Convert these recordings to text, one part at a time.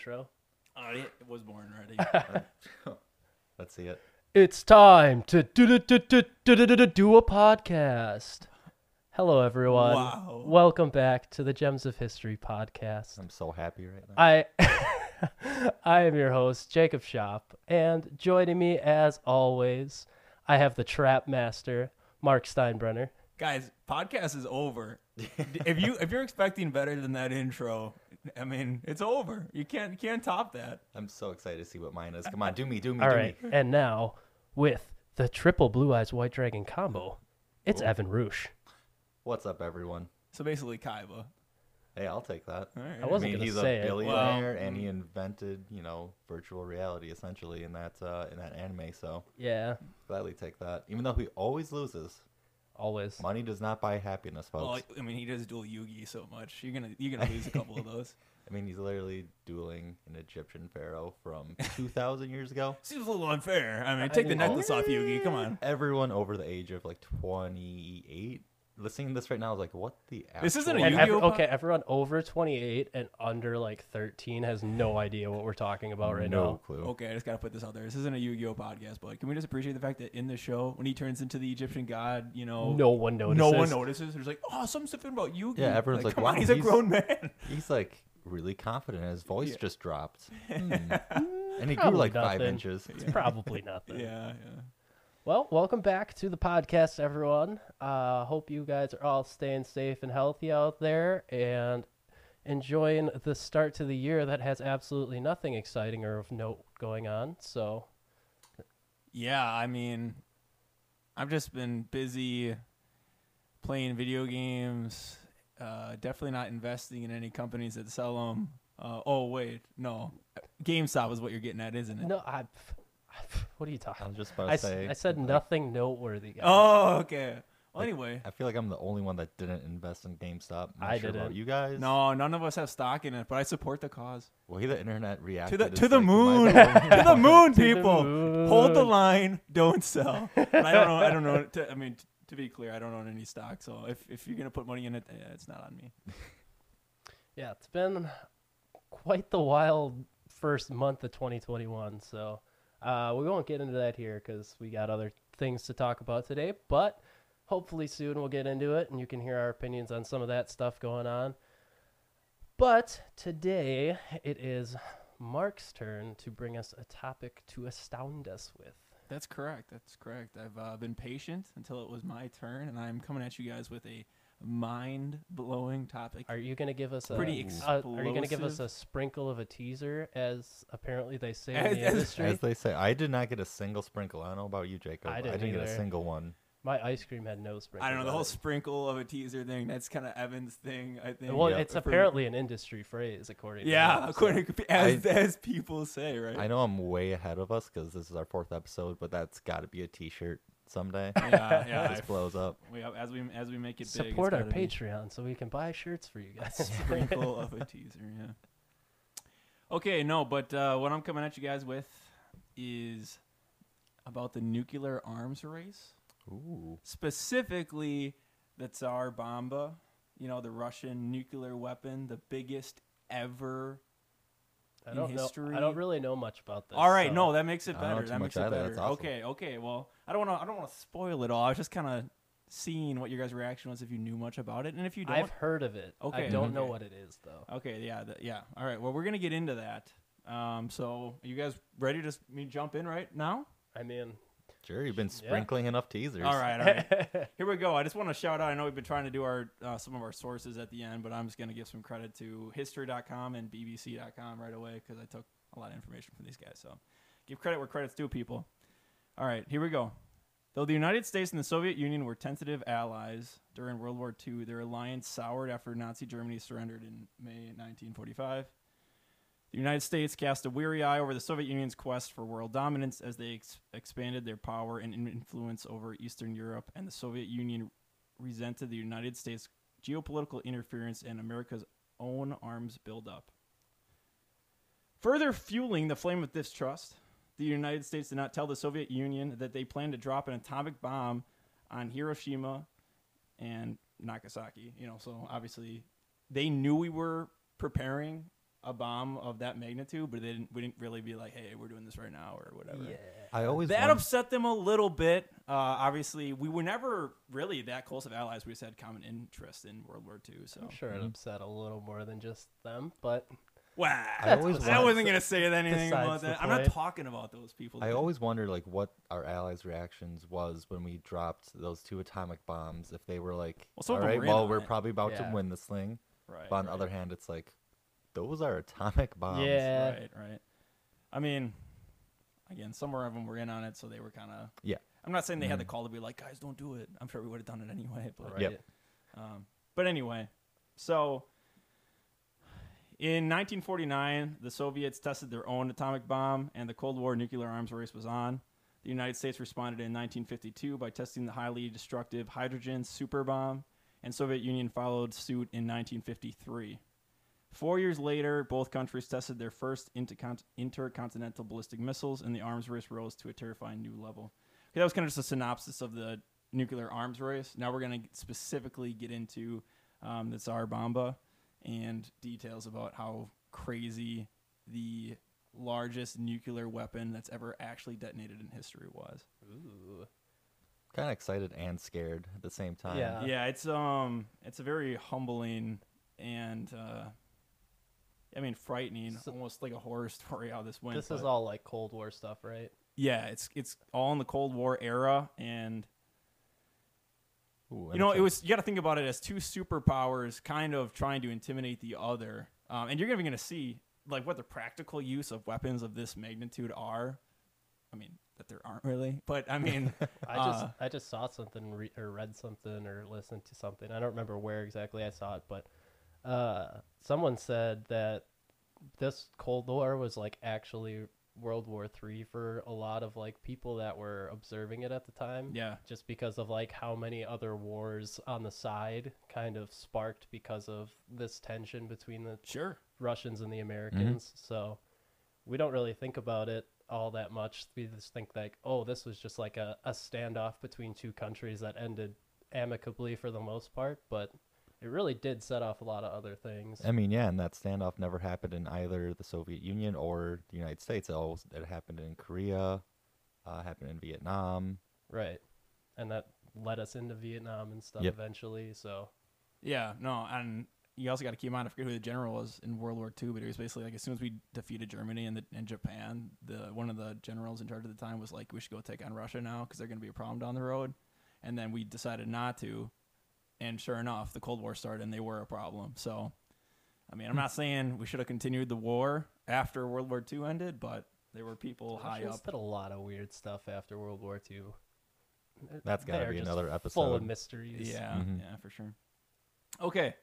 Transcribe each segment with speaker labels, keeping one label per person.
Speaker 1: intro?
Speaker 2: Oh, it was born ready.
Speaker 3: Let's see it.
Speaker 1: It's time to do, do, do, do, do, do, do, do a podcast. Hello, everyone.
Speaker 2: Wow.
Speaker 1: Welcome back to the Gems of History podcast.
Speaker 3: I'm so happy right now.
Speaker 1: I I am your host, Jacob Shop, and joining me as always, I have the trap master, Mark Steinbrenner.
Speaker 2: Guys, podcast is over. if you if you're expecting better than that intro, I mean, it's over. You can't you can't top that.
Speaker 3: I'm so excited to see what mine is. Come on, do me, do me,
Speaker 1: All
Speaker 3: do
Speaker 1: right,
Speaker 3: me.
Speaker 1: and now with the triple Blue Eyes White Dragon combo, it's
Speaker 3: Ooh.
Speaker 1: Evan Roosh.
Speaker 3: What's up, everyone?
Speaker 2: So basically, Kaiba.
Speaker 3: Hey, I'll take that.
Speaker 2: All right.
Speaker 1: I
Speaker 3: I
Speaker 1: wasn't
Speaker 3: mean,
Speaker 1: gonna
Speaker 3: he's
Speaker 1: say
Speaker 3: a
Speaker 1: it.
Speaker 3: billionaire,
Speaker 2: Well,
Speaker 3: and he invented, you know, virtual reality essentially in that uh, in that anime. So
Speaker 1: Yeah,
Speaker 3: gladly take that. Even though he always loses,
Speaker 1: always.
Speaker 3: money does not buy happiness, folks.
Speaker 2: Well, I mean, he does duel Yugi so much. You're gonna you're gonna lose a couple of those.
Speaker 3: I mean, he's literally dueling an Egyptian pharaoh from 2,000 years ago.
Speaker 2: Seems a little unfair. I mean, take the
Speaker 1: mean-
Speaker 2: necklace off Yugi. Come on.
Speaker 3: Everyone over the age of like 28 listening to this right now is like, what the?
Speaker 2: This isn't a
Speaker 3: actual-
Speaker 1: And
Speaker 2: Yu-Gi-Oh
Speaker 1: ev-
Speaker 2: pod-
Speaker 1: okay, everyone over 28 and under like 13 has no idea what we're talking about right now.
Speaker 3: no
Speaker 1: now.
Speaker 3: clue.
Speaker 2: Okay, I just gotta put this out there. This isn't a Yu-Gi-Oh podcast, but can we just appreciate the fact that in the show, when he turns into the Egyptian god, you know,
Speaker 1: No one notices.
Speaker 2: no one notices. There's like, oh, some stuff about Yugi.
Speaker 3: Yeah, everyone's like,
Speaker 2: come
Speaker 3: wow,
Speaker 2: on, he's, a
Speaker 3: he's-
Speaker 2: grown man.
Speaker 3: He's like really confident. His voice
Speaker 2: Yeah.
Speaker 3: just dropped. Hmm. and he grew
Speaker 1: Probably
Speaker 3: like five
Speaker 1: nothing.
Speaker 3: inches.
Speaker 1: It's probably nothing.
Speaker 2: yeah, yeah.
Speaker 1: Well, welcome back to the podcast, everyone. Uh, hope you guys are all staying safe and healthy out there and enjoying the start to the year that has absolutely nothing exciting or of note going on. So,
Speaker 2: Yeah, I mean, I've just been busy playing video games. Uh, definitely not investing in any companies that sell them. Uh, oh wait, no, GameStop is what you're getting at, isn't it?
Speaker 1: no, I. What are you talking?
Speaker 3: I was just about to
Speaker 1: I, s-
Speaker 3: say.
Speaker 1: I said
Speaker 3: like,
Speaker 1: nothing noteworthy. Guys.
Speaker 2: Oh, okay. Well,
Speaker 3: Like,
Speaker 2: anyway,
Speaker 3: I feel like I'm the only one that didn't invest in GameStop. Not
Speaker 1: I
Speaker 3: sure
Speaker 1: didn't.
Speaker 3: you guys?
Speaker 2: no, none of us have stock in it, but I support the cause.
Speaker 3: Way the internet reacted.
Speaker 2: To the to the
Speaker 3: like,
Speaker 2: moon, to the moon,
Speaker 1: To the
Speaker 2: people. Hold the line, don't sell. And I don't know. I don't know. To, I mean, t- to be clear, I don't own any stock. So if if you're gonna put money in it, uh, it's not on me.
Speaker 1: Yeah, it's been quite the wild first month of 2021. So uh, we won't get into that here because we got other things to talk about today. But hopefully soon we'll get into it and you can hear our opinions on some of that stuff going on. But today it is Mark's turn to bring us a topic to astound us with.
Speaker 2: That's correct. That's correct. I've uh, been patient until it was my turn, and I'm coming at you guys with a mind-blowing topic.
Speaker 1: Are you going to give us a,
Speaker 2: Pretty
Speaker 1: a- are you going to give us a sprinkle of a teaser as apparently they say
Speaker 2: As-
Speaker 1: in the industry?
Speaker 3: As they say, I did not get a single sprinkle. I don't know about you, Jacob.
Speaker 1: I
Speaker 3: I
Speaker 1: didn't
Speaker 3: didn't, get a single one.
Speaker 1: My ice cream had no sprinkle.
Speaker 2: I don't know the whole
Speaker 1: it.
Speaker 2: sprinkle of a teaser thing. That's kind of Evan's thing. I think.
Speaker 1: Well,
Speaker 3: Yeah.
Speaker 1: it's
Speaker 2: For-
Speaker 1: apparently an industry phrase, according to
Speaker 2: Yeah,
Speaker 1: him, so-
Speaker 2: according to, as
Speaker 3: I-
Speaker 2: as people say, right?
Speaker 3: I know I'm way ahead of us because this is our fourth episode, but that's got to be a T-shirt someday.
Speaker 2: Yeah, yeah.
Speaker 3: this blows up.
Speaker 2: we, as we as we make it big,
Speaker 1: support our
Speaker 2: gotta be
Speaker 1: Patreon so we can buy shirts for you
Speaker 2: a
Speaker 1: guys.
Speaker 2: sprinkle of a teaser. Yeah. Okay, no, but uh, what I'm coming at you guys with is about the nuclear arms race.
Speaker 3: Ooh.
Speaker 2: specifically the Tsar Bomba, you know, the Russian nuclear weapon, the biggest ever.
Speaker 1: I
Speaker 2: in
Speaker 1: don't know.
Speaker 2: history.
Speaker 1: I don't really know much about this.
Speaker 2: all right,
Speaker 1: so-
Speaker 2: no, that makes it
Speaker 3: I don't know
Speaker 2: better.
Speaker 3: too
Speaker 2: That
Speaker 3: much
Speaker 2: makes it
Speaker 3: either.
Speaker 2: better.
Speaker 3: That's awesome.
Speaker 2: Okay, okay. Well, I don't want to. I don't want to spoil it all. I was just kind of seeing what your guys' reaction was if you knew much about it, and if you don't.
Speaker 1: I've heard of it. Okay, I
Speaker 2: Okay,
Speaker 1: don't know what it is though.
Speaker 2: Okay, yeah, th- yeah. All right. Well, we're gonna get into that. Um, so, are you guys ready to just me jump in right now?
Speaker 1: I mean,
Speaker 3: Sure, you've been
Speaker 1: Yeah.
Speaker 3: sprinkling enough teasers.
Speaker 2: All right, all right. Here we go. I just want to shout out. I know we've been trying to do our uh, some of our sources at the end, but I'm just going to give some credit to history.com and bbc.com right away because I took a lot of information from these guys. So give credit where credit's due, people. All right, here we go. Though the United States and the Soviet Union were tentative allies during World War II, their alliance soured after Nazi Germany surrendered in May 1945. The United States cast a weary eye over the Soviet Union's quest for world dominance as they ex- expanded their power and influence over Eastern Europe, and the Soviet Union resented the United States' geopolitical interference and America's own arms buildup. Further fueling the flame of distrust, the United States did not tell the Soviet Union that they planned to drop an atomic bomb on Hiroshima and Nagasaki. You know, so obviously they knew we were preparing a bomb of that magnitude, but they didn't. We didn't really be like, "Hey, we're doing this right now" or whatever.
Speaker 1: Yeah.
Speaker 3: I always
Speaker 2: That
Speaker 3: won-
Speaker 2: upset them a little bit. Uh, obviously, we were never really that close of allies. We just had common interest in World War II. So,
Speaker 1: I'm sure it
Speaker 3: Mhm.
Speaker 1: upset a little more than just them, but
Speaker 2: wow,
Speaker 3: I always
Speaker 2: I
Speaker 3: want-
Speaker 2: wasn't gonna say anything
Speaker 1: besides
Speaker 2: about
Speaker 1: the
Speaker 2: that. I'm not
Speaker 1: point.
Speaker 2: talking about those people.
Speaker 3: I
Speaker 2: dude.
Speaker 3: always wonder like what our allies' reactions was when we dropped those two atomic bombs. If they were like,
Speaker 2: Well, some
Speaker 3: "All
Speaker 2: of
Speaker 3: right,
Speaker 2: were
Speaker 3: well,
Speaker 2: on
Speaker 3: we're
Speaker 2: it."
Speaker 3: probably about
Speaker 1: Yeah.
Speaker 3: to win this thing,"
Speaker 2: right.
Speaker 3: but on the
Speaker 2: right.
Speaker 3: other hand, it's like, those are atomic bombs.
Speaker 1: yeah,
Speaker 2: Right, right. I mean, again, some of them were in on it, so they were kind of.
Speaker 3: Yeah.
Speaker 2: I'm not saying they had the
Speaker 3: Mhm.
Speaker 2: call to be like, guys, don't do it. I'm sure we would have done it anyway. But,
Speaker 1: right.
Speaker 3: Yep.
Speaker 2: um, but anyway, so in 1949, the Soviets tested their own atomic bomb, and the Cold War nuclear arms race was on. The United States responded in 1952 by testing the highly destructive hydrogen super bomb, and Soviet Union followed suit in 1953. Four years later, both countries tested their first intercont- intercontinental ballistic missiles, and the arms race rose to a terrifying new level. Okay, that was kind of just a synopsis of the nuclear arms race. Now we're going to specifically get into um, the Tsar Bomba and details about how crazy the largest nuclear weapon that's ever actually detonated in history was.
Speaker 1: Ooh.
Speaker 3: Kind of excited and scared at the same time.
Speaker 1: Yeah.
Speaker 2: yeah, it's um, it's a very humbling and uh, I mean frightening,
Speaker 1: So-
Speaker 2: almost like a horror story how this went.
Speaker 1: This is all like Cold War stuff, right?
Speaker 2: yeah, it's it's all in the Cold War era, and
Speaker 3: Ooh,
Speaker 2: you know it was you got to think about it as two superpowers kind of trying to intimidate the other, um, and you're gonna going to see like what the practical use of weapons of this magnitude are. I mean that there aren't really, but I mean
Speaker 1: I just
Speaker 2: Uh,
Speaker 1: I just saw something re- or read something or listened to something. I don't remember where exactly I saw it, but uh, someone said that this Cold War was like actually World War Three for a lot of like people that were observing it at the time.
Speaker 2: yeah,
Speaker 1: Just because of like how many other wars on the side kind of sparked because of this tension between the
Speaker 2: sure.
Speaker 1: Russians and the mm-hmm. Americans. So we don't really think about it all that much. We just think like, oh, this was just like a, a standoff between two countries that ended amicably for the most part, but it really did set off a lot of other things.
Speaker 3: I mean, yeah, and that standoff never happened in either the Soviet Union or the United States. It always it happened in Korea, uh, happened in Vietnam.
Speaker 1: right. And that led us into Vietnam and stuff
Speaker 3: Yep.
Speaker 1: eventually. So
Speaker 2: Yeah, no, and you also got to keep in mind I forget who the general was in World War II, but it was basically like as soon as we defeated Germany and the, and Japan, the one of the generals in charge at the time was like, we should go take on Russia now because they're going to be a problem down the road, and then we decided not to, and sure enough, the Cold War started and they were a problem. So, I mean, I'm not saying we should have continued the war after World War II ended, but there were people high
Speaker 1: Russians
Speaker 2: up.
Speaker 1: did a lot of weird stuff after World War II.
Speaker 3: That's got to be
Speaker 1: just
Speaker 3: another
Speaker 1: Full
Speaker 3: episode.
Speaker 1: of mysteries.
Speaker 2: Yeah,
Speaker 3: Mhm.
Speaker 2: yeah, for sure. Okay.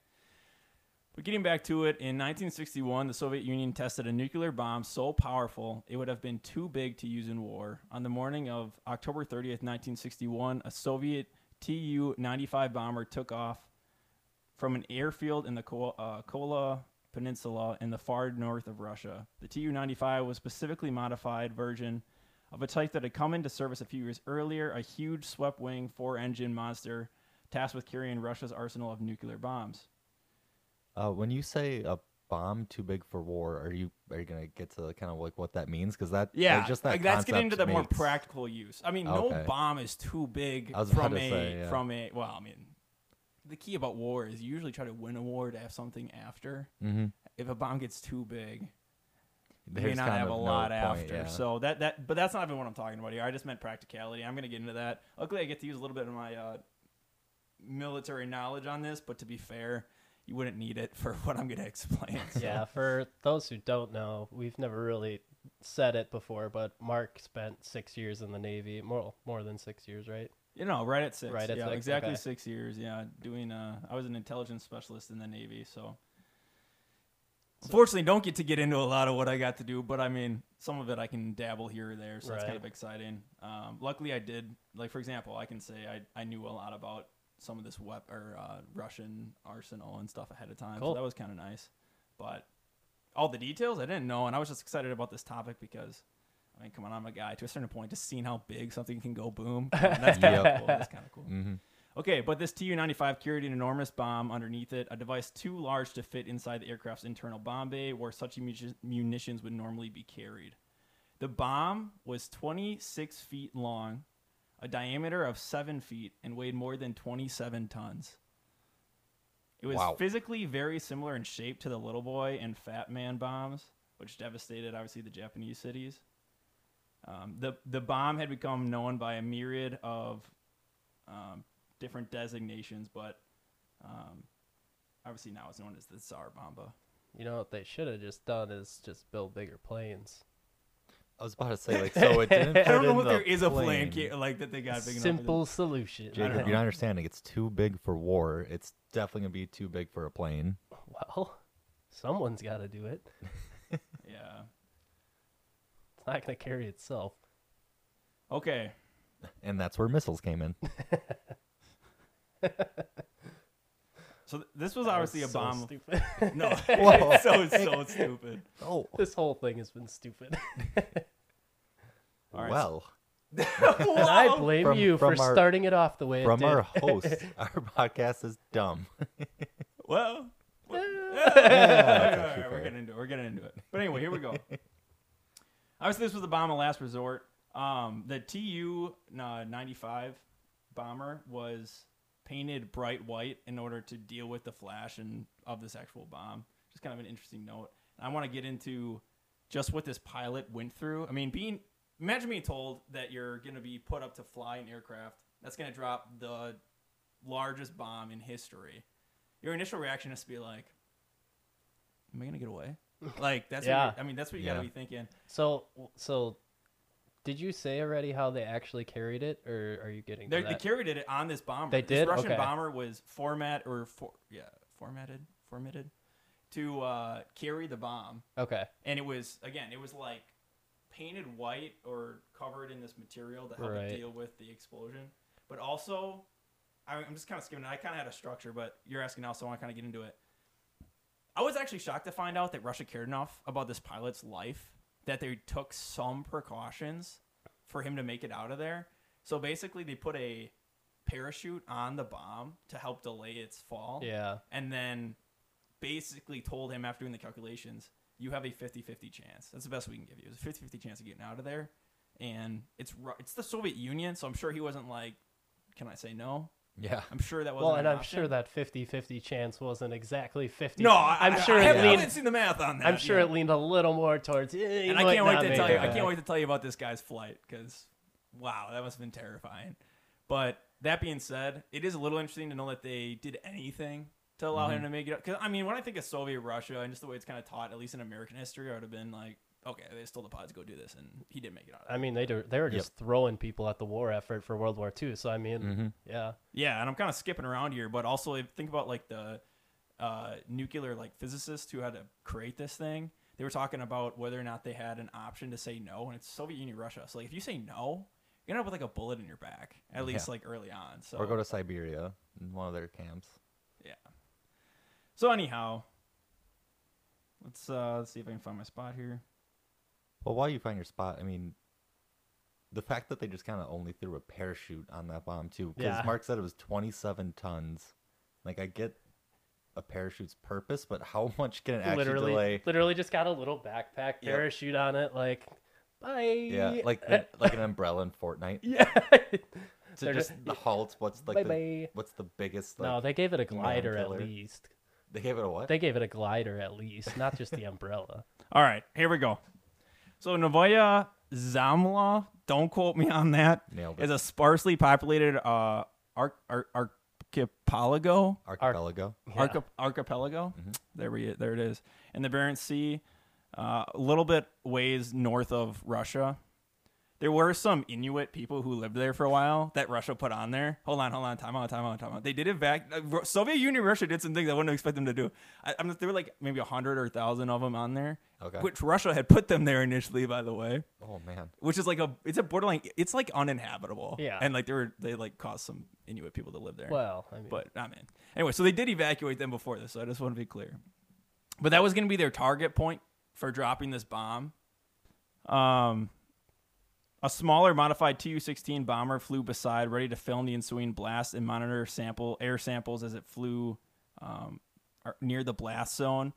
Speaker 2: But getting back to it, in 1961, the Soviet Union tested a nuclear bomb so powerful it would have been too big to use in war. On the morning of October 30th, 1961, a Soviet Tu 95 bomber took off from an airfield in the uh, Kola Peninsula in the far north of Russia. The Tu 95 was a specifically modified version of a type that had come into service a few years earlier, a huge swept wing, four engine monster tasked with carrying Russia's arsenal of nuclear bombs.
Speaker 3: Uh, when you say a bomb too big for war, are you are you gonna get to kind of like what that means? Because that
Speaker 2: Yeah,
Speaker 3: like, just that
Speaker 2: like that's getting into the
Speaker 3: concept
Speaker 2: more practical use. I mean, no bomb is too big
Speaker 3: I was about
Speaker 2: from a
Speaker 3: say, yeah.
Speaker 2: from a. Well, I mean, the key about war is you usually try to win a war to have something after.
Speaker 3: Mhm.
Speaker 2: If a bomb gets too big, you may not have a
Speaker 3: no
Speaker 2: lot
Speaker 3: point,
Speaker 2: after.
Speaker 3: yeah.
Speaker 2: So that that, but that's not even what I'm talking about here. I just meant practicality. I'm gonna get into that. Luckily, I get to use a little bit of my uh, military knowledge on this. But to be fair, you wouldn't need it for what I'm gonna explain. so.
Speaker 1: Yeah, for those who don't know, we've never really said it before, but Mark spent six years in the Navy, more more than six years, right?
Speaker 2: You know, right at six.
Speaker 1: Right at
Speaker 2: yeah,
Speaker 1: six,
Speaker 2: exactly
Speaker 1: okay.
Speaker 2: six years. Yeah, doing. Uh, I was an intelligence specialist in the Navy, so. Unfortunately, don't get to get into a lot of what I got to do, but I mean, some of it I can dabble here or there, so it's kind of exciting. Um, luckily, I did. Like for example, I can say I, I knew a lot about some of this wep- or uh, Russian arsenal and stuff ahead of time,
Speaker 1: Cool.
Speaker 2: so that was kind of nice. But all the details I didn't know, and I was just excited about this topic because. I mean, come on, I'm a guy. To a certain point, just seeing how big something can go boom, that's kind of
Speaker 3: Yep.
Speaker 2: cool. That's kind of cool.
Speaker 3: Mhm.
Speaker 2: Okay, but this Tu-95 carried an enormous bomb underneath it, a device too large to fit inside the aircraft's internal bomb bay, where such munitions would normally be carried. The bomb was 26 feet long, a diameter of 7 feet, and weighed more than 27 tons. It was
Speaker 3: Wow.
Speaker 2: physically very similar in shape to the Little Boy and Fat Man bombs, which devastated obviously the Japanese cities. Um, the the bomb had become known by a myriad of um, different designations, but um, obviously now it's known as the Tsar Bomba.
Speaker 1: You know what they should have just done is just build bigger planes.
Speaker 3: I was about to say like so it didn't.
Speaker 2: I don't know
Speaker 3: in
Speaker 2: if
Speaker 3: the
Speaker 2: there is a plan
Speaker 3: plane.
Speaker 2: ca- like that they got big enough.
Speaker 1: Simple solution.
Speaker 2: I don't
Speaker 3: Jacob,
Speaker 2: know.
Speaker 3: you're not understanding. It's too big for war. It's definitely gonna be too big for a plane.
Speaker 1: Well, someone's got to do it.
Speaker 2: Yeah.
Speaker 1: It's not going to carry itself.
Speaker 2: Okay.
Speaker 3: And that's where missiles came in.
Speaker 2: So th- this was
Speaker 1: That
Speaker 2: obviously a
Speaker 1: so
Speaker 2: bomb.
Speaker 1: stupid.
Speaker 2: No,
Speaker 3: Whoa.
Speaker 2: it's so so stupid.
Speaker 3: Oh,
Speaker 1: this whole thing has been stupid.
Speaker 2: All right,
Speaker 3: well,
Speaker 1: and I blame
Speaker 3: From-
Speaker 1: you for
Speaker 3: our-
Speaker 1: starting it off the way
Speaker 3: from
Speaker 1: it did.
Speaker 3: our host, our podcast is dumb.
Speaker 2: Well,
Speaker 3: Yeah,
Speaker 2: all
Speaker 3: that's
Speaker 2: right,
Speaker 3: actually
Speaker 2: all right, we're getting into it. We're getting into it. But anyway, here we go. Obviously, this was the bomb of last resort. Um, the Tu uh, 95 bomber was painted bright white in order to deal with the flash and of this actual bomb. Just kind of an interesting note. And I want to get into just what this pilot went through. I mean, being imagine being told that you're going to be put up to fly an aircraft that's going to drop the largest bomb in history. Your initial reaction is to be like, "Am I going to get away?" Like that's
Speaker 1: Yeah.
Speaker 2: I mean that's what you got to be thinking.
Speaker 1: So, so did you say already how they actually carried it, or are you getting
Speaker 2: They, they carried it on this bomber.
Speaker 1: They did. This?
Speaker 2: Russian
Speaker 1: Okay.
Speaker 2: bomber was format or for yeah formatted formatted to uh, carry the bomb,
Speaker 1: okay.
Speaker 2: and it was again it was like painted white or covered in this material to help
Speaker 1: Right.
Speaker 2: it deal with the explosion. But also, I, I'm just kind of skimming. it. I kind of had a structure, but you're asking now, so I want to kind of get into it. I was actually shocked to find out that Russia cared enough about this pilot's life that they took some precautions for him to make it out of there. So basically, they put a parachute on the bomb to help delay its fall
Speaker 1: Yeah.
Speaker 2: and then basically told him after doing the calculations, you have a 50-50 chance. That's the best we can give you. It's a 50-50 chance of getting out of there. And it's it's the Soviet Union, so I'm sure he wasn't like, can I say no?
Speaker 3: Yeah.
Speaker 2: I'm sure that wasn't
Speaker 1: Well, and
Speaker 2: an
Speaker 1: I'm
Speaker 2: option.
Speaker 1: sure that 50-50 chance wasn't exactly 50.
Speaker 2: No, I,
Speaker 1: I'm
Speaker 2: I-
Speaker 1: sure
Speaker 2: I,
Speaker 1: it
Speaker 2: haven't, I
Speaker 1: leaned.
Speaker 2: haven't seen the math on that.
Speaker 1: I'm sure
Speaker 2: yet.
Speaker 1: it leaned a little more towards. Eh, you
Speaker 2: and I
Speaker 1: might
Speaker 2: can't wait
Speaker 1: not
Speaker 2: to
Speaker 1: make
Speaker 2: tell
Speaker 1: it
Speaker 2: you. I
Speaker 1: back.
Speaker 2: can't wait to tell you about this guy's flight because, wow, that must have been terrifying. But that being said, it is a little interesting to know that they did anything to allow
Speaker 1: Mm-hmm.
Speaker 2: him to make it. up. Because I mean, when I think of Soviet Russia and just the way it's kind of taught, at least in American history, I would have been like, okay, they stole the pods, go do this, and he didn't make it out.
Speaker 1: I mean, they do, they were
Speaker 3: Yep.
Speaker 1: just throwing people at the war effort for World War II. So I mean,
Speaker 3: Mhm.
Speaker 1: yeah,
Speaker 2: Yeah, and I'm kind of skipping around here, but also if think about like the uh, nuclear like physicists who had to create this thing. They were talking about whether or not they had an option to say no, and it's Soviet Union, Russia. So like if you say no, you're gonna have like a bullet in your back at least
Speaker 3: Yeah.
Speaker 2: like early on. So
Speaker 3: Or go to Siberia in one of their camps.
Speaker 2: yeah. So anyhow, let's uh let's see if I can find my spot here.
Speaker 3: Well, while you find your spot, I mean, the fact that they just kind of only threw a parachute on that bomb too, because
Speaker 1: Yeah.
Speaker 3: Mark said it was 27 tons. Like, I get a parachute's purpose, but how much can it actually
Speaker 1: literally,
Speaker 3: delay?
Speaker 1: literally just got a little backpack
Speaker 3: Yep.
Speaker 1: parachute on it. Like, bye.
Speaker 3: Yeah, like the, like an umbrella in Fortnite.
Speaker 1: yeah.
Speaker 3: To
Speaker 1: They're
Speaker 3: just
Speaker 1: just-
Speaker 3: the halt. What's like
Speaker 1: bye
Speaker 3: the
Speaker 1: bye.
Speaker 3: what's the biggest? Like,
Speaker 1: no, they gave it a glider at least.
Speaker 3: they gave it a what?
Speaker 1: They gave it a glider at least, not just the umbrella.
Speaker 2: All right, here we go. So Novaya Zamla, don't quote me on that,
Speaker 3: Nailed it.
Speaker 2: is a sparsely populated uh arch- ar- archipelago.
Speaker 3: Archipelago.
Speaker 1: Yeah.
Speaker 2: Archip- archipelago.
Speaker 3: Mhm.
Speaker 2: There we there it is. In the Barents Sea, uh, a little bit ways north of Russia. There were some Inuit people who lived there for a while that Russia put on there. Hold on, hold on, time out, time out, time out. They did evac. uh, Soviet Union, Russia did some things I wouldn't expect them to do. I, I'm, there were like maybe a hundred or a thousand of them on there,
Speaker 3: Okay.
Speaker 2: which Russia had put them there initially, by the way.
Speaker 3: oh man.
Speaker 2: Which is like a, it's a borderline, it's like uninhabitable.
Speaker 1: Yeah.
Speaker 2: and like they were, they like caused some Inuit people to live there.
Speaker 1: Well, I mean,
Speaker 2: But I mean, anyway, so they did evacuate them before this. So I just want to be clear. But that was going to be their target point for dropping this bomb. Um, A smaller modified Tu-16 bomber flew beside, ready to film the ensuing blast and monitor sample air samples as it flew um, near the blast zone.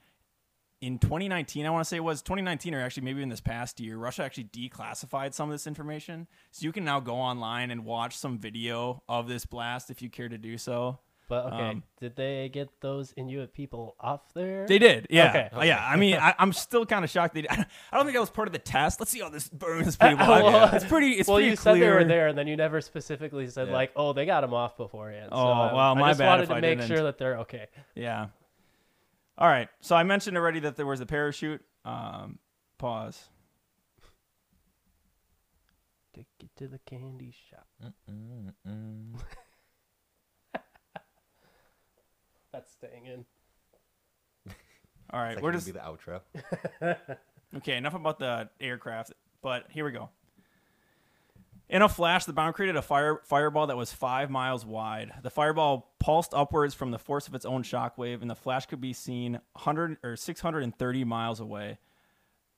Speaker 2: In 2019, I want to say it was 2019, or actually maybe in this past year, Russia actually declassified some of this information, so you can now go online and watch some video of this blast if you care to do so.
Speaker 1: But okay,
Speaker 2: Um,
Speaker 1: did they get those Inuit people off there?
Speaker 2: They did, yeah,
Speaker 1: Okay.
Speaker 2: Uh, yeah. I mean, I, I'm still kind of shocked. They, I don't think that was part of the test. Let's see how this burns people.
Speaker 1: well,
Speaker 2: it's pretty. It's
Speaker 1: well,
Speaker 2: pretty
Speaker 1: you
Speaker 2: clear.
Speaker 1: said they were there, and then you never specifically said
Speaker 3: Yeah.
Speaker 1: like, "Oh, they got them off beforehand."
Speaker 2: Oh,
Speaker 1: so, um,
Speaker 2: well, my
Speaker 1: I just
Speaker 2: bad
Speaker 1: wanted to
Speaker 2: I
Speaker 1: make
Speaker 2: didn't.
Speaker 1: sure that they're okay.
Speaker 2: Yeah. All right. So I mentioned already that there was a parachute. Um, pause.
Speaker 1: Take it to the candy shop.
Speaker 3: Mm-mm-mm.
Speaker 1: That's staying in.
Speaker 2: All right.
Speaker 3: It's
Speaker 2: We're
Speaker 3: actually
Speaker 2: just
Speaker 3: be the outro.
Speaker 2: okay. Enough about the aircraft. But here we go. In a flash, the bomb created a fire fireball that was five miles wide. The fireball pulsed upwards from the force of its own shockwave, and the flash could be seen 100 or 630 miles away.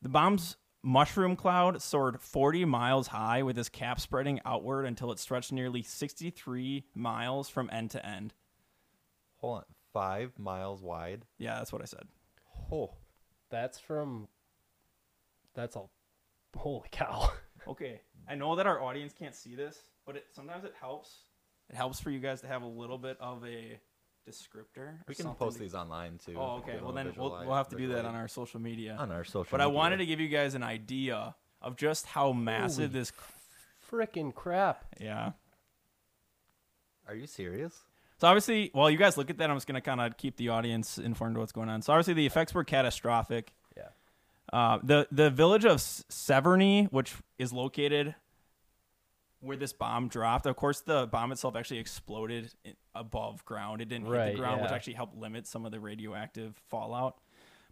Speaker 2: The bomb's mushroom cloud soared 40 miles high, with its cap spreading outward until it stretched nearly 63 miles from end to end.
Speaker 3: Hold on, five miles wide.
Speaker 2: Yeah, that's what I said.
Speaker 3: Oh,
Speaker 1: That's from. That's all. Holy cow!
Speaker 2: Okay, I know that our audience can't see this, but it sometimes it helps. It helps for you guys to have a little bit of a descriptor. or
Speaker 3: we can
Speaker 2: something
Speaker 3: post
Speaker 2: to-
Speaker 3: these online too.
Speaker 2: Oh, okay. Well, then we'll, we'll have to do that on our social media.
Speaker 3: on our social.
Speaker 2: But I
Speaker 3: media.
Speaker 2: wanted to give you guys an idea of just how massive
Speaker 1: Holy
Speaker 2: this.
Speaker 1: Freaking crap!
Speaker 2: Yeah.
Speaker 3: Are you serious?
Speaker 2: So obviously, while you guys look at that, I'm just gonna kind of keep the audience informed of what's going on. So obviously, the effects were catastrophic.
Speaker 1: Yeah.
Speaker 2: Uh, the the village of Severny, which is located where this bomb dropped, of course, the bomb itself actually exploded above ground. It didn't hit the ground, which actually helped limit some of the radioactive fallout.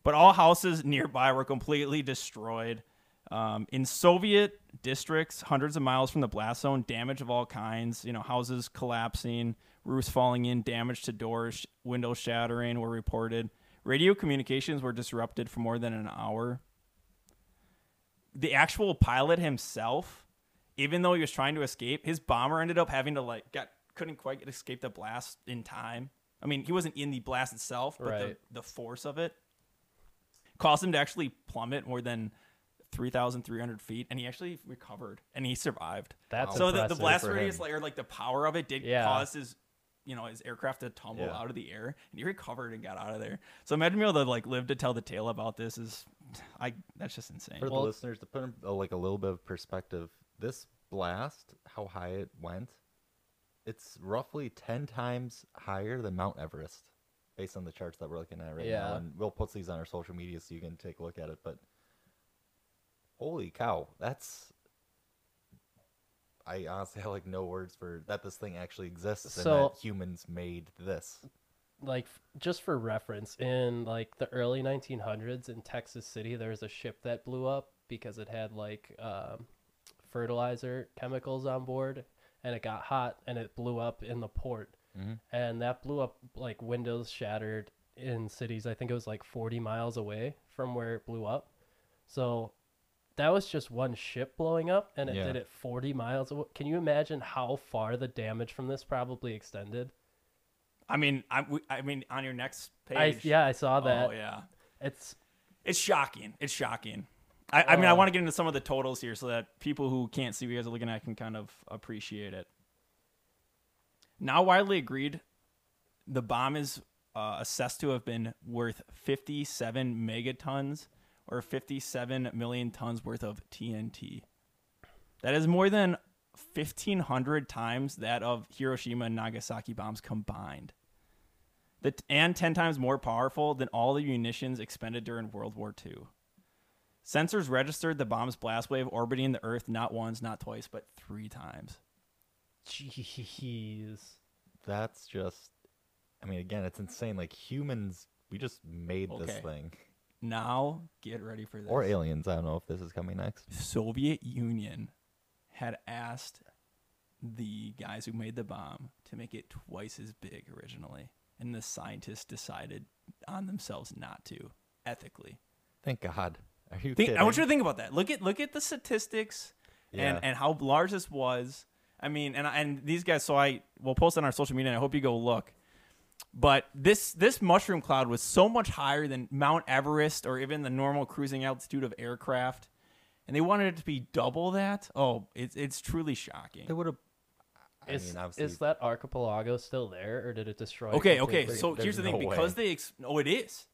Speaker 2: But all houses nearby were completely destroyed. Um, in Soviet districts, hundreds of miles from the blast zone, damage of all kinds. You know, houses collapsing, roofs falling in, damage to doors, windows shattering were reported. Radio communications were disrupted for more than an hour. The actual pilot himself, even though he was trying to escape, his bomber ended up having to like got couldn't quite escape the blast in time. I mean, he wasn't in the blast itself, but
Speaker 1: Right.
Speaker 2: the, the force of it caused him to actually plummet more than 3,300 feet, and he actually recovered and he survived.
Speaker 1: That's
Speaker 2: so the, the blast radius, like, or like the power of it, did
Speaker 1: Yeah.
Speaker 2: cause his, you know, his aircraft to tumble
Speaker 3: Yeah.
Speaker 2: out of the air, and he recovered and got out of there. So imagine being able to like live to tell the tale about this is, I that's just insane.
Speaker 3: For
Speaker 1: Well-
Speaker 3: the listeners, to put in, uh, like a little bit of perspective, this blast, how high it went, it's roughly ten times higher than Mount Everest, based on the charts that we're looking at right now. And we'll post these on our social media so you can take a look at it. But holy cow, that's I honestly have like no words for that. This thing actually exists
Speaker 1: So-
Speaker 3: and that humans made this.
Speaker 1: like just for reference in like the early 1900s in texas city there was a ship that blew up because it had like um, fertilizer chemicals on board and it got hot and it blew up in the port
Speaker 3: Mhm.
Speaker 1: and that blew up like windows shattered in cities i think it was like 40 miles away from where it blew up so that was just one ship blowing up and it
Speaker 3: Yeah.
Speaker 1: did it 40 miles away can you imagine how far the damage from this probably extended
Speaker 2: I mean, I, we- I mean, on your next page,
Speaker 1: I, yeah i saw that
Speaker 2: Oh yeah,
Speaker 1: it's
Speaker 2: it's shocking. It's shocking. I, I mean, I
Speaker 1: Uh.
Speaker 2: want to get into some of the totals here so that people who can't see what you guys are looking at can kind of appreciate it. Now widely agreed, the bomb is uh, assessed to have been worth 57 megatons or 57 million tons worth of TNT. That is more than 1,500 times that of Hiroshima and Nagasaki bombs combined. The, and 10 times more powerful than all the munitions expended during World War II. Sensors registered the bomb's blast wave orbiting the Earth not once, not twice, but three times.
Speaker 1: Jeez.
Speaker 3: That's just, I mean, again, it's insane. Like humans, we just made this thing,
Speaker 2: Now, get ready for this.
Speaker 3: or aliens. I don't know if this is coming next.
Speaker 2: Soviet Union had asked the guys who made the bomb to make it twice as big originally, and the scientists decided on themselves not to ethically.
Speaker 3: Thank God. Are you
Speaker 2: Think? I want you to think about that. Look at look at the statistics
Speaker 3: Yeah.
Speaker 2: and and how large this was. I mean, and and these guys. So I will post on our social media. and I hope you go look. But this this mushroom cloud was so much higher than Mount Everest or even the normal cruising altitude of aircraft, and they wanted it to be double that. Oh, it's it's truly shocking.
Speaker 3: They would have. I
Speaker 1: Is,
Speaker 3: mean,
Speaker 1: is that archipelago still there, or did it destroy?
Speaker 2: Okay, okay. So
Speaker 3: There's
Speaker 2: here's the thing:
Speaker 3: no
Speaker 2: because
Speaker 3: way.
Speaker 2: they ex- oh, it is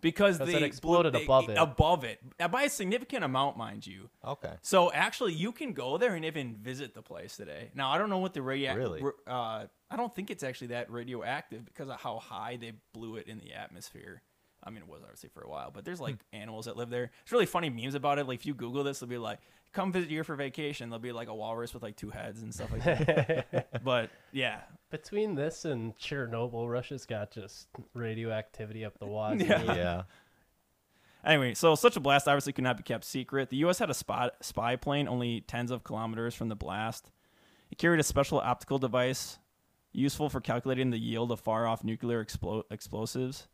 Speaker 2: because they
Speaker 1: it
Speaker 2: blew-
Speaker 1: exploded
Speaker 2: they-
Speaker 1: above it.
Speaker 2: above it uh, by a significant amount, mind you.
Speaker 3: okay.
Speaker 2: So actually, you can go there and even visit the place today. Now I don't know what the radio.
Speaker 3: Really?
Speaker 2: Uh, I don't think it's actually that radioactive because of how high they blew it in the atmosphere. I mean, it was obviously for a while, but there's like hmm. animals that live there. It's really funny memes about it. Like if you Google this, they'll be like, "Come visit here for vacation." There'll be like a walrus with like two heads and stuff like that. but yeah,
Speaker 1: Between this and Chernobyl, Russia's got just radioactivity up the wazoo.
Speaker 2: Yeah.
Speaker 3: Yeah.
Speaker 2: Anyway, so such a blast obviously could not be kept secret. The U.S. had a spy, spy plane only tens of kilometers from the blast. It carried a special optical device useful for calculating the yield of far off nuclear explo- explosives.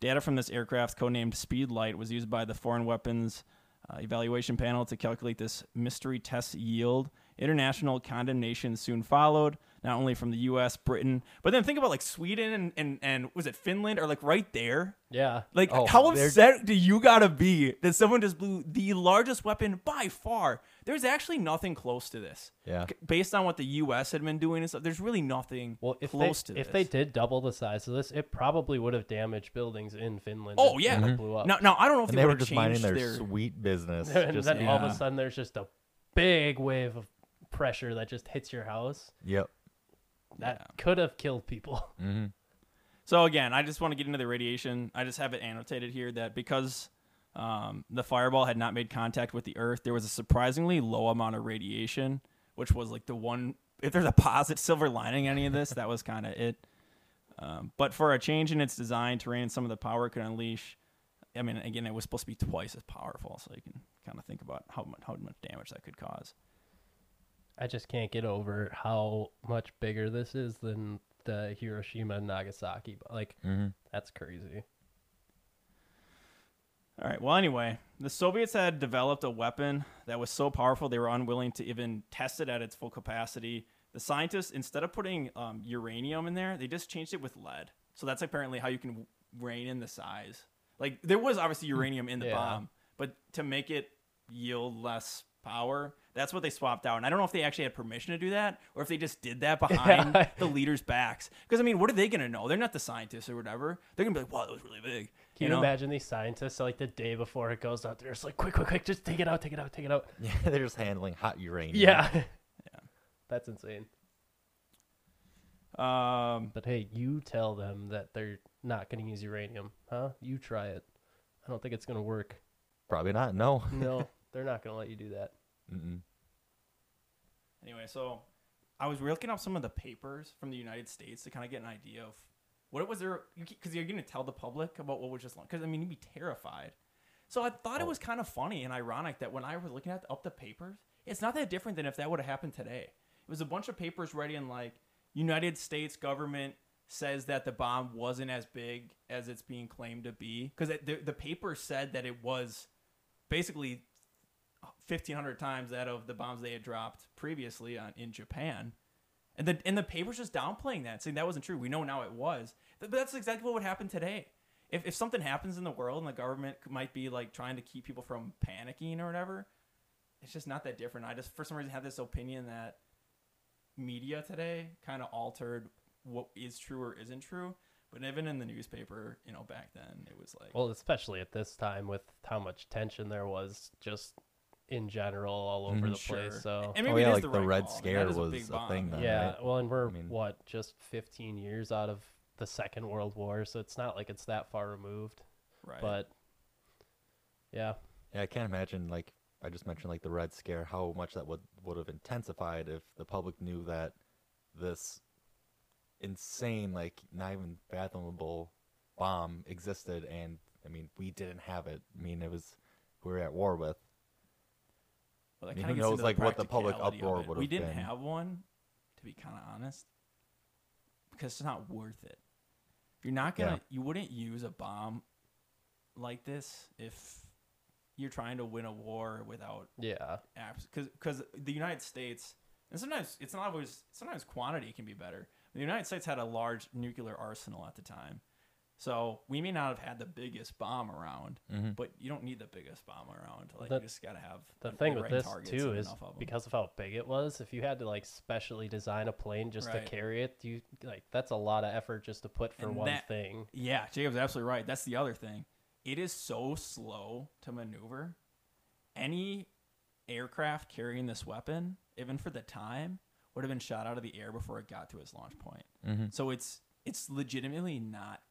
Speaker 2: Data from this aircraft, codenamed Speedlight, was used by the Foreign Weapons uh, Evaluation Panel to calculate this mystery test yield. International condemnation soon followed, not only from the U.S., Britain, but then think about like Sweden and, and, and was it Finland or like right there?
Speaker 1: Yeah.
Speaker 2: Like,
Speaker 3: Oh,
Speaker 2: how upset do you gotta be that someone just blew the largest weapon by far? There's actually nothing close to this.
Speaker 3: Yeah.
Speaker 2: Based on what the U.S. had been doing and stuff, there's really nothing
Speaker 1: Well, if
Speaker 2: close
Speaker 1: they,
Speaker 2: to
Speaker 1: if
Speaker 2: this.
Speaker 1: they did double the size of this, it probably would have damaged buildings in Finland.
Speaker 2: Oh,
Speaker 1: if
Speaker 2: yeah.
Speaker 1: it mm-hmm. blew up.
Speaker 2: Now, now I don't know if
Speaker 3: And
Speaker 2: they,
Speaker 3: they were just minding their,
Speaker 2: their
Speaker 3: sweet business.
Speaker 1: and
Speaker 3: just,
Speaker 1: then all of a sudden, there's just a big wave of pressure that just hits your house.
Speaker 3: yep.
Speaker 1: That
Speaker 2: Yeah.
Speaker 1: could have killed people.
Speaker 3: hmm
Speaker 2: So again, I just want to get into the radiation. I just have it annotated here that because um, the fireball had not made contact with the Earth, there was a surprisingly low amount of radiation, which was like the one. If there's a positive silver lining any of this, that was kind of it. Um, but for a change in its design, terrain, and some of the power it could unleash. I mean, again, it was supposed to be twice as powerful, so you can kind of think about how much how much damage that could cause.
Speaker 1: I just can't get over how much bigger this is than the Hiroshima and Nagasaki. But like,
Speaker 3: hmm
Speaker 1: that's crazy.
Speaker 2: All right. Well, anyway, the Soviets had developed a weapon that was so powerful they were unwilling to even test it at its full capacity. The scientists, instead of putting um, uranium in there, they just changed it with lead. So that's apparently how you can rein in the size. Like there was obviously uranium in the
Speaker 1: Yeah.
Speaker 2: bomb, but to make it yield less power, that's what they swapped out. And I don't know if they actually had permission to do that or if they just did that behind
Speaker 1: Yeah.
Speaker 2: the leaders' backs. Because I mean, what are they gonna know? They're not the scientists or whatever. They're gonna be like, "Wow, that was really big."
Speaker 1: Can you,
Speaker 2: know?
Speaker 1: imagine these scientists like the day before it goes out? They're just like, quick, quick, quick, just take it out, take it out, take it out.
Speaker 3: Yeah, they're just handling hot uranium.
Speaker 1: Yeah.
Speaker 2: Yeah.
Speaker 1: That's insane.
Speaker 2: Um,
Speaker 1: But hey, you tell them that they're not going to use uranium, huh? You try it. I don't think it's going to work.
Speaker 3: Probably not. No.
Speaker 1: No, they're not going to let you do that.
Speaker 3: Mm-mm.
Speaker 2: Anyway, so I was looking up some of the papers from the United States to kind of get an idea of what it was there because you're going to tell the public about what was just because I mean you'd be terrified. So I thought it
Speaker 3: Oh.
Speaker 2: was kind of funny and ironic that when I was looking at up the papers, it's not that different than if that would have happened today. It was a bunch of papers writing like United States government says that the bomb wasn't as big as it's being claimed to be because the, the paper said that it was basically 1500 times that of the bombs they had dropped previously on, in Japan. And the and the paper's just downplaying that, saying that wasn't true. We know now it was. But that's exactly what would happen today. If if something happens in the world and the government might be like trying to keep people from panicking or whatever, it's just not that different. I just for some reason have this opinion that media today kind of altered what is true or isn't true. But even in the newspaper, you know, back then it was like
Speaker 1: Well, especially at this time with how much tension there was just in general all over
Speaker 3: Mhm.
Speaker 1: the
Speaker 2: sure.
Speaker 1: place. So,
Speaker 2: And
Speaker 3: Oh
Speaker 2: maybe it
Speaker 3: yeah, like
Speaker 2: the
Speaker 3: the
Speaker 2: right
Speaker 3: Red
Speaker 2: call. I mean,
Speaker 3: Scare
Speaker 2: a
Speaker 3: was a thing then.
Speaker 1: yeah.
Speaker 3: right?
Speaker 1: Well, and we're,
Speaker 3: I mean-
Speaker 1: what, just 15 years out of the Second World War. So it's not like it's that far removed.
Speaker 2: right.
Speaker 1: But yeah.
Speaker 3: Yeah, I can't imagine like I just mentioned like the Red Scare, how much that would would have intensified if the public knew that this insane, like not even fathomable bomb existed, and I mean we didn't have it. I mean it was we were at war with.
Speaker 2: Well, that
Speaker 3: I mean, who knows, like, what the public
Speaker 2: practicality of
Speaker 3: uproar
Speaker 2: it.
Speaker 3: would
Speaker 2: We
Speaker 3: have
Speaker 2: didn't
Speaker 3: been.
Speaker 2: have one, to be kind of honest, because it's not worth it. You're not gonna. You wouldn't use a bomb like this if you're trying to win a war without
Speaker 1: Yeah.
Speaker 2: apps because because the United States and sometimes it's not always sometimes quantity can be better. The United States had a large nuclear arsenal at the time, so we may not have had the biggest bomb around,
Speaker 3: Mhm.
Speaker 2: but you don't need the biggest bomb around. Like
Speaker 1: The-
Speaker 2: you just gotta have
Speaker 1: The thing with
Speaker 2: right
Speaker 1: this too is
Speaker 2: of
Speaker 1: because of how big it was, if you had to like specially design a plane just
Speaker 2: Right.
Speaker 1: to carry it, you like that's a lot of effort just to put for
Speaker 2: And
Speaker 1: one
Speaker 2: that-
Speaker 1: thing.
Speaker 2: Yeah, Jacob's absolutely right. That's the other thing. It is so slow to maneuver. Any aircraft carrying this weapon, even for the time, would have been shot out of the air before it got to its launch point.
Speaker 3: Mhm.
Speaker 2: So it's it's legitimately not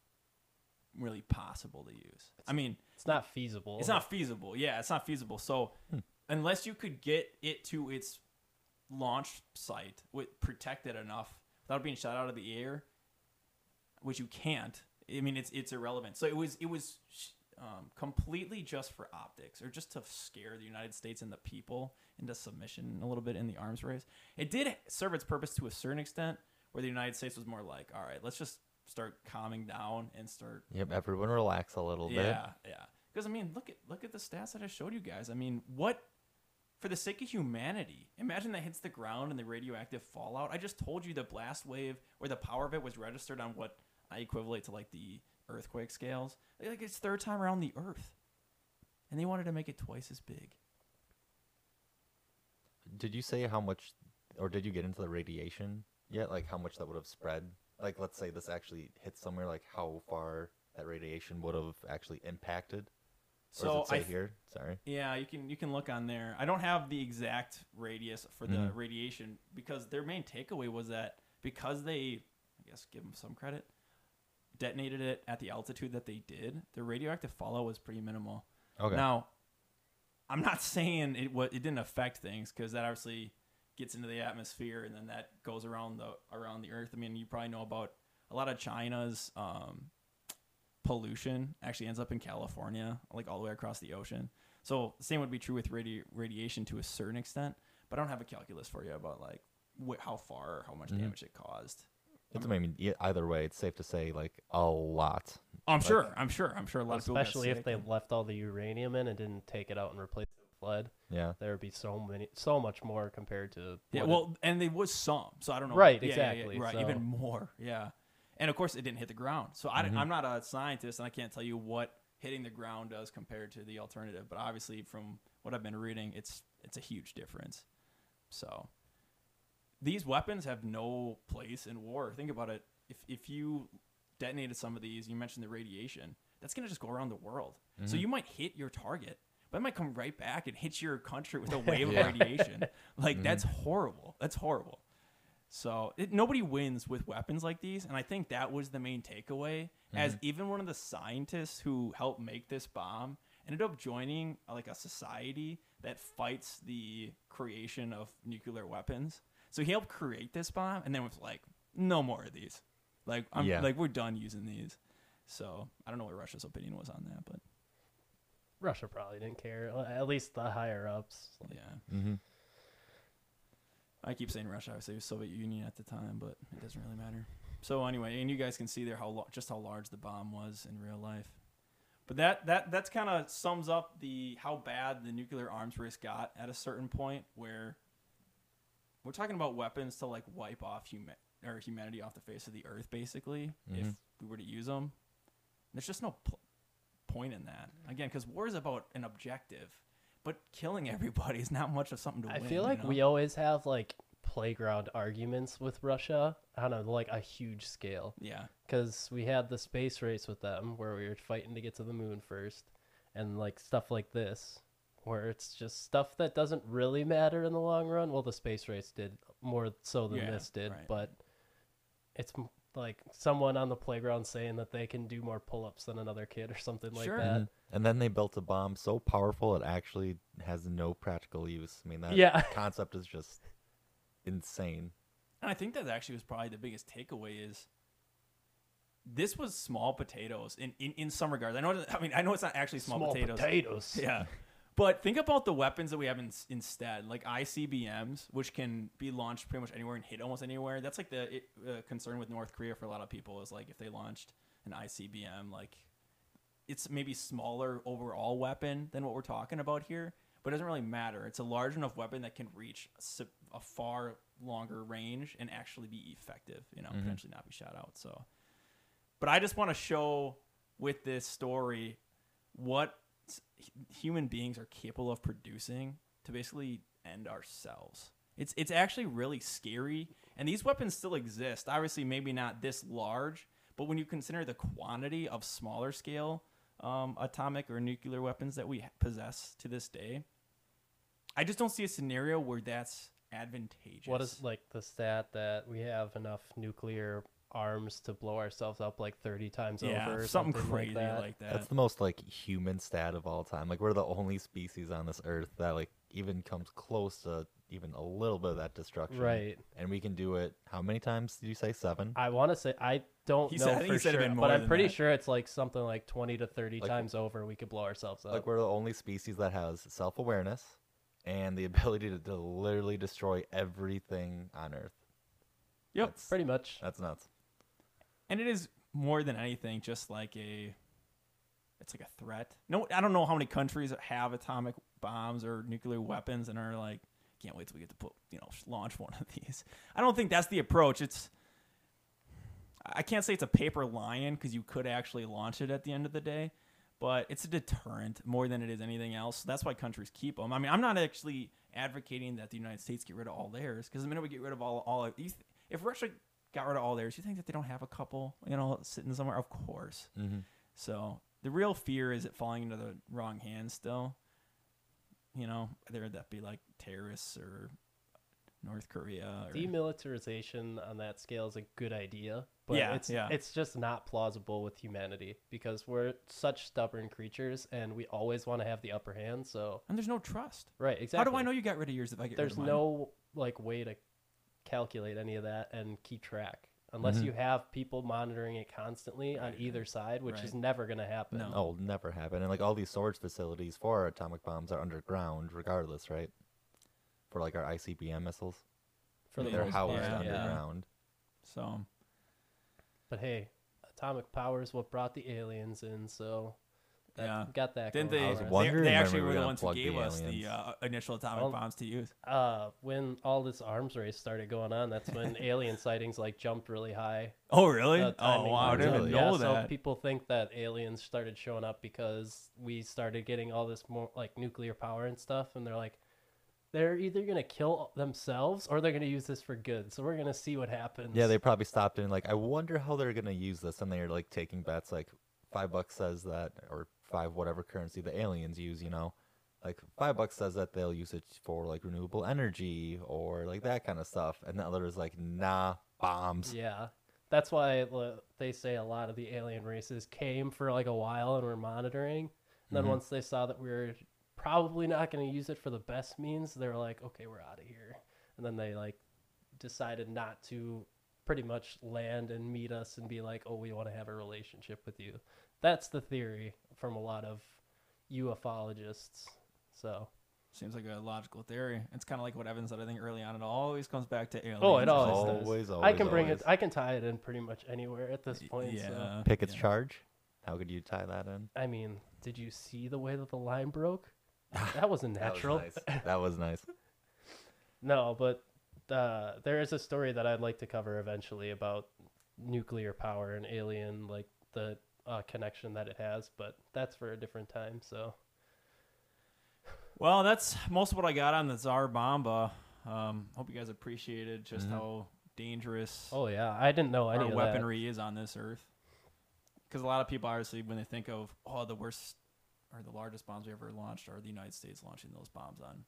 Speaker 2: really possible to use. I mean,
Speaker 1: It's not feasible.
Speaker 2: it's not feasible. Yeah, it's not feasible. So unless you could get it to its launch site with protected enough without being shot out of the air, which you can't. I mean, it's it's irrelevant. So it was it was um, completely just for optics or just to scare the United States and the people into submission a little bit in the arms race. It did serve its purpose to a certain extent, where the United States was more like, all right, let's just start calming down and start
Speaker 3: Yep, everyone relax a little bit.
Speaker 2: yeah, yeah. Because I mean, look at look at the stats that I showed you guys. I mean, what for the sake of humanity? Imagine that hits the ground and the radioactive fallout. I just told you the blast wave or the power of it was registered on what I equivalent to like the earthquake scales. Like it's third time around the Earth, and they wanted to make it twice as big.
Speaker 3: Did you say how much, or did you get into the radiation yet? Like how much that would have spread? Like let's say this actually hit somewhere, like how far that radiation would have actually impacted? Or
Speaker 2: So
Speaker 3: does it say
Speaker 2: I th-
Speaker 3: here? Sorry.
Speaker 2: Yeah, you can you can look on there. I don't have the exact radius for the
Speaker 3: Mhm.
Speaker 2: radiation because their main takeaway was that because they, I guess, give them some credit, detonated it at the altitude that they did, the radioactive fallout was pretty minimal.
Speaker 3: Okay.
Speaker 2: Now, I'm not saying it was it didn't affect things because that obviously gets into the atmosphere and then that goes around the around the Earth. I mean, you probably know about a lot of China's um, pollution actually ends up in California, like all the way across the ocean. So the same would be true with radi- radiation to a certain extent, but I don't have a calculus for you about like wh- how far or how much
Speaker 3: Mhm.
Speaker 2: damage it caused.
Speaker 3: It's, I mean, either way, it's safe to say like a lot.
Speaker 2: I'm
Speaker 3: Like-
Speaker 2: sure. I'm sure. I'm sure a lot of people.
Speaker 1: especially if they left all the uranium in and didn't take it out and replace it with lead.
Speaker 3: Yeah.
Speaker 1: There would be so many, so much more compared to.
Speaker 2: Yeah,
Speaker 1: what it-
Speaker 2: well, and there was some, so I don't know.
Speaker 1: Right,
Speaker 2: Yeah, yeah, yeah,
Speaker 1: exactly,
Speaker 2: right,
Speaker 1: so-
Speaker 2: even more. Yeah, and of course it didn't hit the ground. So I,
Speaker 3: Mhm.
Speaker 2: am not a scientist, and I can't tell you what hitting the ground does compared to the alternative. But obviously, from what I've been reading, it's it's a huge difference. So these weapons have no place in war. Think about it. If if you detonated some of these, you mentioned the radiation. That's gonna just go around the world. So
Speaker 3: Mhm.
Speaker 2: you might hit your target, but it might come right back and hit your country with a wave
Speaker 3: Yeah.
Speaker 2: of radiation. Like
Speaker 3: Mhm.
Speaker 2: that's horrible. That's horrible. So it, nobody wins with weapons like these, and I think that was the main takeaway. As even one of the scientists who helped make this bomb ended up joining like a society that fights the creation of nuclear weapons. So he helped create this bomb, and then was like, "No more of these. Like, I'm
Speaker 3: Yeah.
Speaker 2: like we're done using these." So I don't know what Russia's opinion was on that, but
Speaker 1: Russia probably didn't care. At least the higher ups. Like,
Speaker 2: yeah.
Speaker 3: Mm-hmm.
Speaker 2: I keep saying Russia. I would say Soviet Union at the time, but it doesn't really matter. So anyway, and you guys can see there how lo- just how large the bomb was in real life. But that that that's kind of sums up the how bad the nuclear arms race got at a certain point where we're talking about weapons to like wipe off human or humanity off the face of the earth, basically, if
Speaker 3: Mhm.
Speaker 2: we were to use them. There's just no pl- point in that again because war is about an objective, but killing everybody is not much of something to do.
Speaker 1: I
Speaker 2: win.
Speaker 1: feel
Speaker 2: you
Speaker 1: like
Speaker 2: know?
Speaker 1: we always have like playground arguments with Russia on a like a huge scale
Speaker 2: yeah.
Speaker 1: because we had the space race with them where we were fighting to get to the moon first, and like stuff like this where it's just stuff that doesn't really matter in the long run. Well, the space race did more so than
Speaker 2: Yeah,
Speaker 1: this did,
Speaker 2: right.
Speaker 1: but it's like someone on the playground saying that they can do more pull-ups than another kid or something like
Speaker 2: Sure.
Speaker 1: that. Mm-hmm.
Speaker 3: And then they built a bomb so powerful it actually has no practical use. I mean, that
Speaker 1: Yeah.
Speaker 3: concept is just insane.
Speaker 2: And I think that actually was probably the biggest takeaway is this was small potatoes in, in, in some regards. I know I mean I know it's not actually small, potatoes.
Speaker 1: potatoes.
Speaker 2: Yeah. But think about the weapons that we have in, instead, like ICBMs, which can be launched pretty much anywhere and hit almost anywhere. That's like the it, uh, concern with North Korea for a lot of people is like if they launched an ICBM, like it's maybe smaller overall weapon than what we're talking about here, but it doesn't really matter. It's a large enough weapon that can reach a far longer range and actually be effective. You know,
Speaker 3: Mhm.
Speaker 2: potentially not be shot out. So, but I just want to show with this story what human beings are capable of producing to basically end ourselves. It's it's actually really scary, and these weapons still exist. Obviously, maybe not this large, but when you consider the quantity of smaller scale um, atomic or nuclear weapons that we possess to this day, I just don't see a scenario where that's advantageous.
Speaker 1: What is like the stat that we have enough nuclear arms to blow ourselves up like 30 times
Speaker 2: yeah,
Speaker 1: over? Or
Speaker 2: something,
Speaker 1: something,
Speaker 2: crazy
Speaker 1: like that.
Speaker 3: That's the most like human stat of all time. Like we're the only species on this earth that like even comes close to even a little bit of that destruction.
Speaker 1: Right.
Speaker 3: And we can do it. How many times did you say? Seven.
Speaker 1: I want to say I don't
Speaker 2: He
Speaker 1: know
Speaker 2: said-
Speaker 1: for
Speaker 2: he said
Speaker 1: sure,
Speaker 2: been
Speaker 1: but I'm pretty
Speaker 2: that.
Speaker 1: sure it's like something like 20 to 30
Speaker 3: Like-
Speaker 1: times over we could blow ourselves up.
Speaker 3: Like we're the only species that has self awareness and the ability to, to literally destroy everything on Earth.
Speaker 2: Yep.
Speaker 3: That's,
Speaker 1: pretty much.
Speaker 3: that's nuts.
Speaker 2: And it is more than anything just like a it's like a threat. No i don't know how many countries have atomic bombs or nuclear weapons and are like can't wait till we get to put you know launch one of these. I don't think that's the approach. It's i can't say it's a paper lion because you could actually launch it at the end of the day but it's a deterrent more than it is anything else. That's why countries keep them i mean i'm not actually advocating that the united states get rid of all theirs because the minute we get rid of all all of these if russia got rid of all theirs you think that they don't have a couple you know sitting somewhere of course
Speaker 3: Mm-hmm.
Speaker 2: so the real fear is it falling into the wrong hands still. You know, whether that be like terrorists or North Korea or
Speaker 1: Demilitarization on that scale is a good idea, but
Speaker 2: Yeah,
Speaker 1: it's
Speaker 2: yeah.
Speaker 1: it's just not plausible with humanity because we're such stubborn creatures and we always want to have the upper hand. So
Speaker 2: and there's no trust.
Speaker 1: right, exactly.
Speaker 2: How do I know you got rid of yours if I get
Speaker 1: There's
Speaker 2: rid of mine?
Speaker 1: no like way to calculate any of that and keep track unless
Speaker 3: Mhm.
Speaker 1: you have people monitoring it constantly on
Speaker 2: Mm-hmm.
Speaker 1: Either side, which
Speaker 2: right.
Speaker 1: is never going to happen.
Speaker 2: No.
Speaker 3: Oh, never happen. And like all these storage facilities for our atomic bombs are underground, regardless, right? For like our ICBM missiles,
Speaker 1: For the
Speaker 3: they're housed
Speaker 2: yeah.
Speaker 3: underground.
Speaker 2: So
Speaker 1: But hey, atomic power is what brought the aliens in, so that,
Speaker 2: Yeah.
Speaker 1: got that.
Speaker 2: didn't
Speaker 1: going
Speaker 2: they?
Speaker 3: I was.
Speaker 2: They, they actually
Speaker 3: were
Speaker 2: were the ones who
Speaker 3: plug the
Speaker 2: gave us the uh, initial atomic
Speaker 1: Well,
Speaker 2: bombs to use.
Speaker 1: uh, when all this arms race started going on, that's when alien sightings like jumped really high.
Speaker 2: Oh really? oh wow! I didn't
Speaker 3: Really?
Speaker 2: even
Speaker 1: yeah,
Speaker 2: know
Speaker 1: so people think that aliens started showing up because we started getting all this more like nuclear power and stuff, and they're like, they're either gonna kill themselves or they're gonna use this for good. So we're gonna see what happens.
Speaker 3: Yeah, they probably stopped and like, I wonder how they're gonna use this, and they're like taking bets. Like, five bucks says that, or five whatever currency the aliens use. You know, like five bucks says that they'll use it for like renewable energy or like that kind of stuff, and the other is like, nah, bombs.
Speaker 1: Yeah. That's why they say a lot of the alien races came for like a while and were monitoring. And then
Speaker 3: Mhm.
Speaker 1: once they saw that we were probably not going to use it for the best means, they were like, okay, we're out of here. And then they like decided not to pretty much land and meet us and be like, oh, we want to have a relationship with you. That's the theory from a lot of ufologists. So,
Speaker 2: Seems like a logical theory. It's kind of like what Evan said. I think early on, it always comes back to aliens.
Speaker 1: oh, it always,
Speaker 3: Always,
Speaker 1: does. I can bring
Speaker 3: always.
Speaker 1: it. I can tie it in pretty much anywhere at this point.
Speaker 2: Yeah.
Speaker 1: So.
Speaker 3: Pickett's
Speaker 2: yeah.
Speaker 3: charge. How could you tie that in?
Speaker 1: I mean, did you see the way that the line broke? That wasn't natural.
Speaker 3: That was nice. that was nice.
Speaker 1: no, but uh, there is a story that I'd like to cover eventually about nuclear power and alien, like the uh, connection that it has. But that's for a different time. So
Speaker 2: Well, that's most of what I got on the Tsar Bomba. Um, hope you guys appreciated just
Speaker 3: Mhm.
Speaker 2: how dangerous
Speaker 1: oh yeah, I didn't know any
Speaker 2: our
Speaker 1: of
Speaker 2: weaponry is on this earth. Because a lot of people, obviously, when they think of oh, the worst or the largest bombs we ever launched are the United States launching those bombs on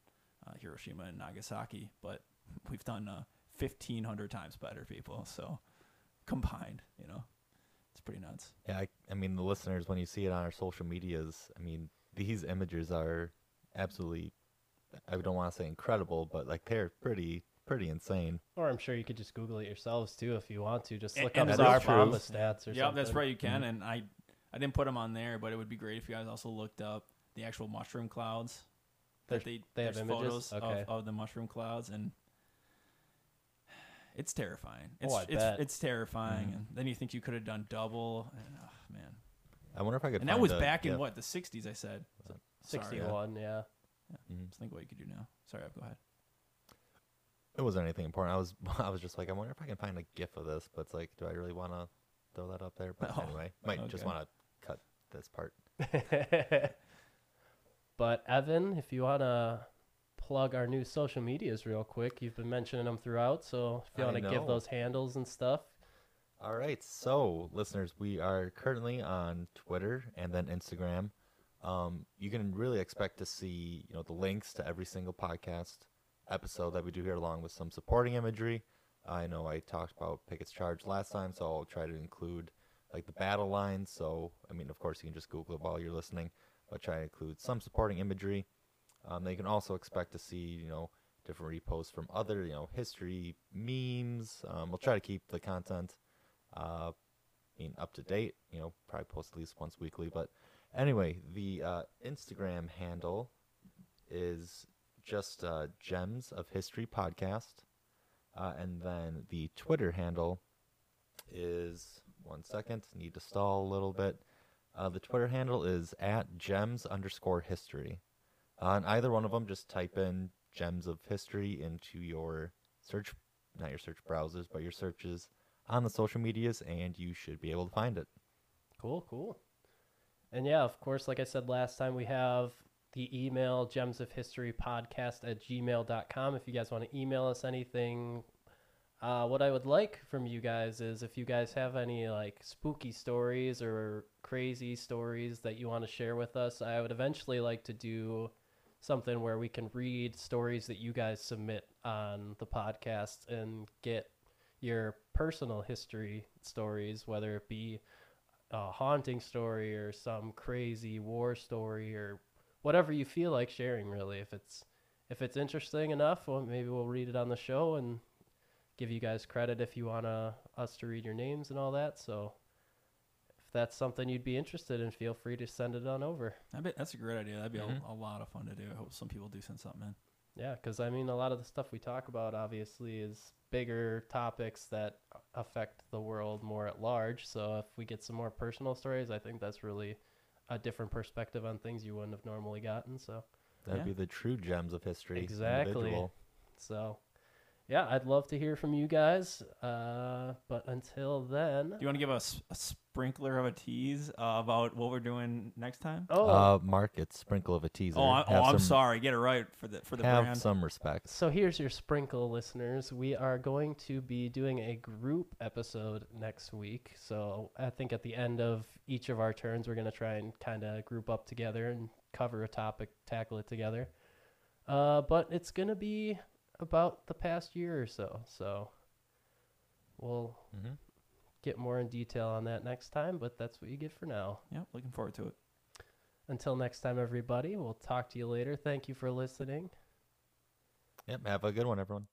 Speaker 2: uh, Hiroshima and Nagasaki, but we've done uh, fifteen hundred times better, people. So combined, you know, it's pretty nuts.
Speaker 3: Yeah, I, I mean the listeners when you see it on our social medias, I mean these images are absolutely I don't want to say incredible, but like they're pretty pretty insane.
Speaker 1: Or I'm sure you could just Google it yourselves too if you want to. Just
Speaker 2: And-
Speaker 1: look
Speaker 2: and
Speaker 1: up
Speaker 3: that
Speaker 1: Tsar
Speaker 3: is true.
Speaker 1: Bomba stats or something.
Speaker 2: Yeah,
Speaker 1: something.
Speaker 2: that's right. You can,
Speaker 3: Mhm.
Speaker 2: and I, I didn't put them on there, but it would be great if you guys also looked up the actual mushroom clouds. That they
Speaker 1: they have images?
Speaker 2: photos
Speaker 1: Okay.
Speaker 2: of, of the mushroom clouds, and it's terrifying.
Speaker 1: Oh,
Speaker 2: It's
Speaker 1: I
Speaker 2: it's,
Speaker 1: bet.
Speaker 2: it's terrifying,
Speaker 3: Mhm.
Speaker 2: and then you think you could have done double, and oh, man,
Speaker 3: I wonder if I could.
Speaker 2: And that was
Speaker 3: a
Speaker 2: back in
Speaker 3: GIF.
Speaker 2: what the '60s. I said. So- sorry, yeah.
Speaker 1: 61, yeah.
Speaker 3: Mhm.
Speaker 2: Just think what you could do now. Sorry, go ahead.
Speaker 3: It wasn't anything important. I was I was just like, I wonder if I can find a GIF of this, but it's like, do I really want to throw that up there? But
Speaker 2: Oh,
Speaker 3: anyway, might just want to cut this part.
Speaker 1: but Evan, if you want to plug our new social medias real quick, you've been mentioning them throughout. So if you want to give those handles and stuff,
Speaker 3: All right, so listeners, we are currently on Twitter and then Instagram. Um, you can really expect to see, you know, the links to every single podcast episode that we do here, along with some supporting imagery. I know I talked about Pickett's Charge last time, so I'll try to include like the battle lines. So, I mean, of course, you can just Google it while you're listening, but try to include some supporting imagery. Um, they can also expect to see, you know, different reposts from other, you know, history memes. Um, we'll try to keep the content uh, up to date. You know, probably post at least once weekly. But anyway, the uh, Instagram handle is just uh, Gems of History Podcast, uh, and then the Twitter handle is one second. Need to stall a little bit. Uh, the Twitter handle is at Gems underscore History. On either one of them, just type in Gems of History into your search, not your search browsers, but your searches on the social medias, and you should be able to find it.
Speaker 1: Cool, cool. And yeah, of course, like I said last time, we have the email gems of history podcast at gmail.com. If you guys want to email us anything, uh, what I would like from you guys is if you guys have any like spooky stories or crazy stories that you want to share with us, I would eventually like to do something where we can read stories that you guys submit on the podcast and get your personal history stories, whether it be a haunting story or some crazy war story or whatever you feel like sharing really. If it's if it's interesting enough well maybe we'll read it on the show and give you guys credit if you want us to read your names and all that. So that's something you'd be interested in feel free to send it on over
Speaker 2: I bet that's a great idea. That'd be
Speaker 3: Mhm.
Speaker 2: a, a lot of fun to do. I hope some people do send something in.
Speaker 1: yeah because i mean a lot of the stuff we talk about obviously is bigger topics that affect the world more at large so if we get some more personal stories i think that's really a different perspective on things you wouldn't have normally gotten so
Speaker 3: That'd
Speaker 2: Yeah.
Speaker 3: be the true gems of history.
Speaker 1: Exactly.
Speaker 3: individual.
Speaker 1: So, yeah, I'd love to hear from you guys. Uh, but until then,
Speaker 2: Do you want to give us a sprinkler of a tease uh, about what we're doing next time?
Speaker 1: oh,
Speaker 3: Uh, Mark, it's sprinkle of a teaser.
Speaker 2: Oh, I,
Speaker 3: Have
Speaker 2: oh I'm
Speaker 3: some-
Speaker 2: sorry. Get it right for the for the
Speaker 3: Have
Speaker 2: brand.
Speaker 3: some respect.
Speaker 1: so here's your sprinkle, listeners. We are going to be doing a group episode next week. So I think at the end of each of our turns, we're gonna try and kind of group up together and cover a topic, tackle it together. Uh, but it's gonna be about the past year or so. So we'll
Speaker 3: hmm
Speaker 1: get more in detail on that next time. But that's what you get for now.
Speaker 2: Yep, looking forward to it.
Speaker 1: Until next time, everybody, we'll talk to you later. Thank you for listening.
Speaker 3: Yep. Have a good one, everyone.